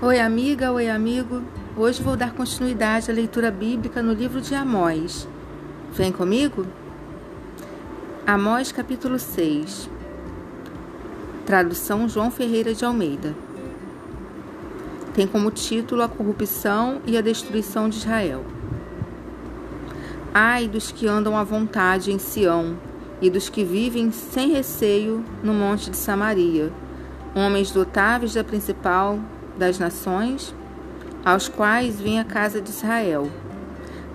Oi, amiga, oi, amigo. Hoje vou dar continuidade à leitura bíblica no livro de Amós. Vem comigo? Amós, capítulo 6. Tradução João Ferreira de Almeida. Tem como título A corrupção e a destruição de Israel. Ai dos que andam à vontade em Sião e dos que vivem sem receio no monte de Samaria, homens dotáveis da principal das nações, aos quais vem a casa de Israel.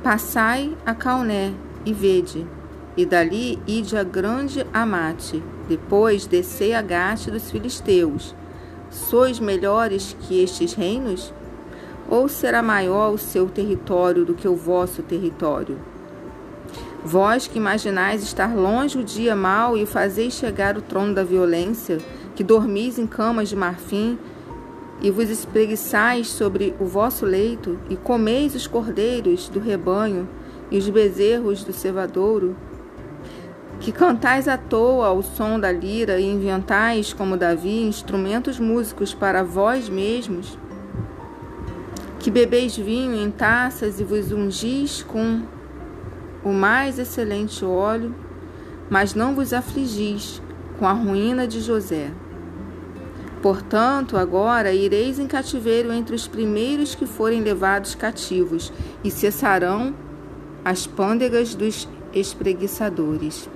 Passai a Cauné e vede, e dali ide a grande Amate, depois descei a Gate dos filisteus. Sois melhores que estes reinos? Ou será maior o seu território do que o vosso território? Vós que imaginais estar longe o dia mau e fazeis chegar o trono da violência, que dormis em camas de marfim e vos espreguiçais sobre o vosso leito, e comeis os cordeiros do rebanho e os bezerros do cevadouro, que cantais à toa ao som da lira e inventais, como Davi, instrumentos músicos para vós mesmos, que bebeis vinho em taças e vos ungis com o mais excelente óleo, mas não vos afligis com a ruína de José. Portanto, agora ireis em cativeiro entre os primeiros que forem levados cativos, e cessarão as pândegas dos espreguiçadores.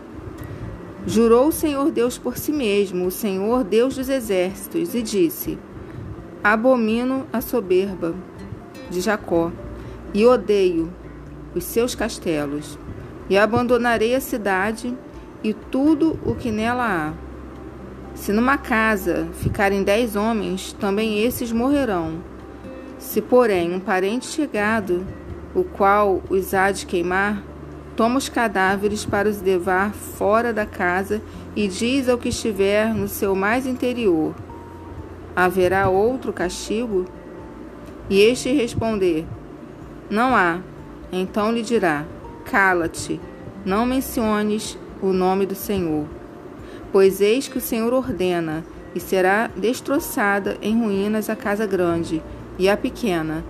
Jurou o Senhor Deus por si mesmo, o Senhor Deus dos exércitos, e disse: Abomino a soberba de Jacó, e odeio os seus castelos, e abandonarei a cidade e tudo o que nela há se numa casa ficarem dez homens, também esses morrerão. Se, porém, um parente chegado, o qual os há de queimar, toma os cadáveres para os levar fora da casa e diz ao que estiver no seu mais interior: Haverá outro castigo? E este responder: Não há. Então lhe dirá: Cala-te, não menciones o nome do Senhor. Pois eis que o Senhor ordena, e será destroçada em ruínas a casa grande e a pequena,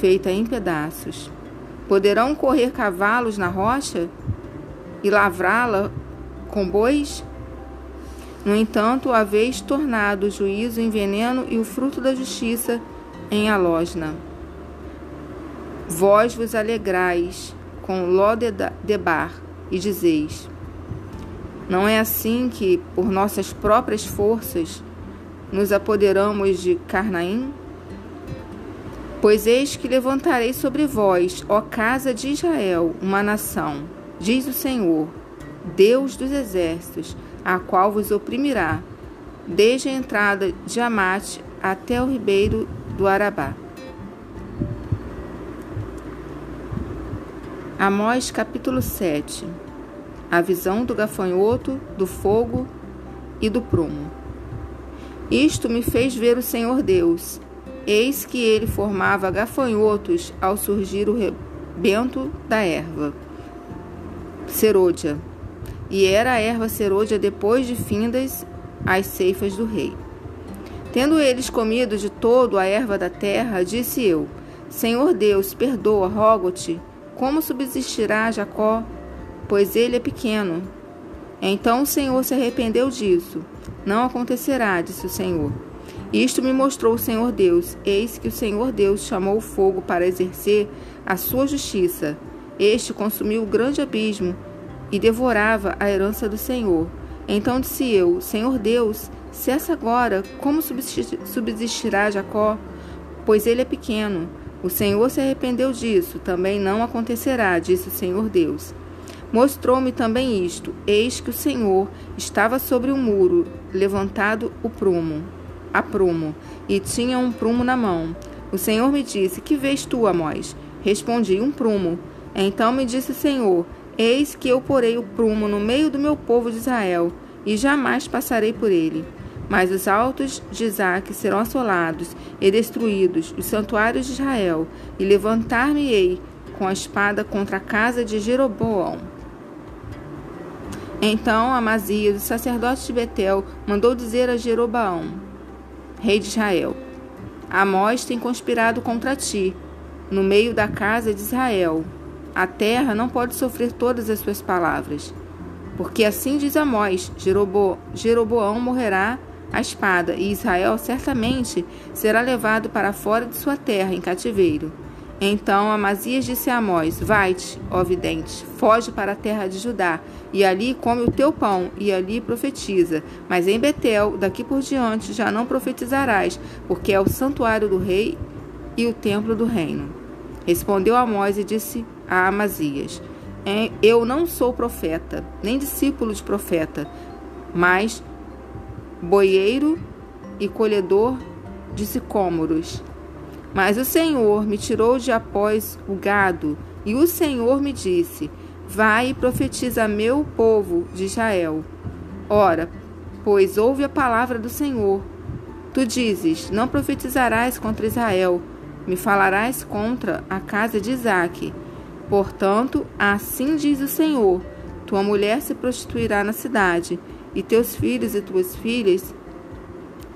feita em pedaços. Poderão correr cavalos na rocha e lavrá-la com bois? No entanto, haveis tornado o juízo em veneno e o fruto da justiça em alógena. Vós vos alegrais com Lodebar e dizeis: não é assim que, por nossas próprias forças, nos apoderamos de Carnaim? Pois eis que levantarei sobre vós, ó casa de Israel, uma nação, diz o Senhor, Deus dos exércitos, a qual vos oprimirá, desde a entrada de Amate até o ribeiro do Arabá. Amós capítulo 7 a visão do gafanhoto, do fogo e do prumo. Isto me fez ver o Senhor Deus. Eis que ele formava gafanhotos ao surgir o rebento da erva. Serôdia. E era a erva serôdia depois de findas as ceifas do rei. Tendo eles comido de todo a erva da terra, disse eu: Senhor Deus, perdoa, rogo-te, como subsistirá Jacó pois ele é pequeno. Então o Senhor se arrependeu disso. Não acontecerá, disse o Senhor. Isto me mostrou o Senhor Deus. Eis que o Senhor Deus chamou o fogo para exercer a sua justiça. Este consumiu o grande abismo e devorava a herança do Senhor. Então disse eu: Senhor Deus, cessa agora, como subsistirá Jacó? Pois ele é pequeno. O Senhor se arrependeu disso. Também não acontecerá, disse o Senhor Deus. Mostrou-me também isto: eis que o Senhor estava sobre o muro, levantado o prumo, a prumo, e tinha um prumo na mão. O Senhor me disse: Que vês tu, Amós? Respondi: Um prumo. Então me disse o Senhor: Eis que eu porei o prumo no meio do meu povo de Israel, e jamais passarei por ele. Mas os altos de Isaac serão assolados e destruídos, os santuários de Israel, e levantar-me-ei com a espada contra a casa de Jeroboão. Então Amazias, o sacerdote de Betel, mandou dizer a Jerobaão, rei de Israel: Amós tem conspirado contra ti, no meio da casa de Israel. A terra não pode sofrer todas as suas palavras. Porque assim diz Amós: Jerobo, Jeroboão morrerá à espada, e Israel certamente será levado para fora de sua terra em cativeiro. Então Amazias disse a Amós: Vai-te, ó vidente, foge para a terra de Judá, e ali come o teu pão, e ali profetiza. Mas em Betel, daqui por diante, já não profetizarás, porque é o santuário do rei e o templo do reino. Respondeu Amós e disse a Amazias: Eu não sou profeta, nem discípulo de profeta, mas boieiro e colhedor de sicômoros. Mas o Senhor me tirou de após o gado, e o Senhor me disse: Vai e profetiza meu povo de Israel. Ora, pois ouve a palavra do Senhor. Tu dizes: Não profetizarás contra Israel, me falarás contra a casa de Isaque. Portanto, assim diz o Senhor: Tua mulher se prostituirá na cidade, e teus filhos e tuas filhas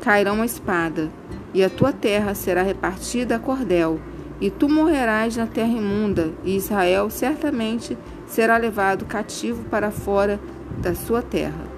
cairão a espada, e a tua terra será repartida a cordel, e tu morrerás na terra imunda, e Israel certamente será levado cativo para fora da sua terra.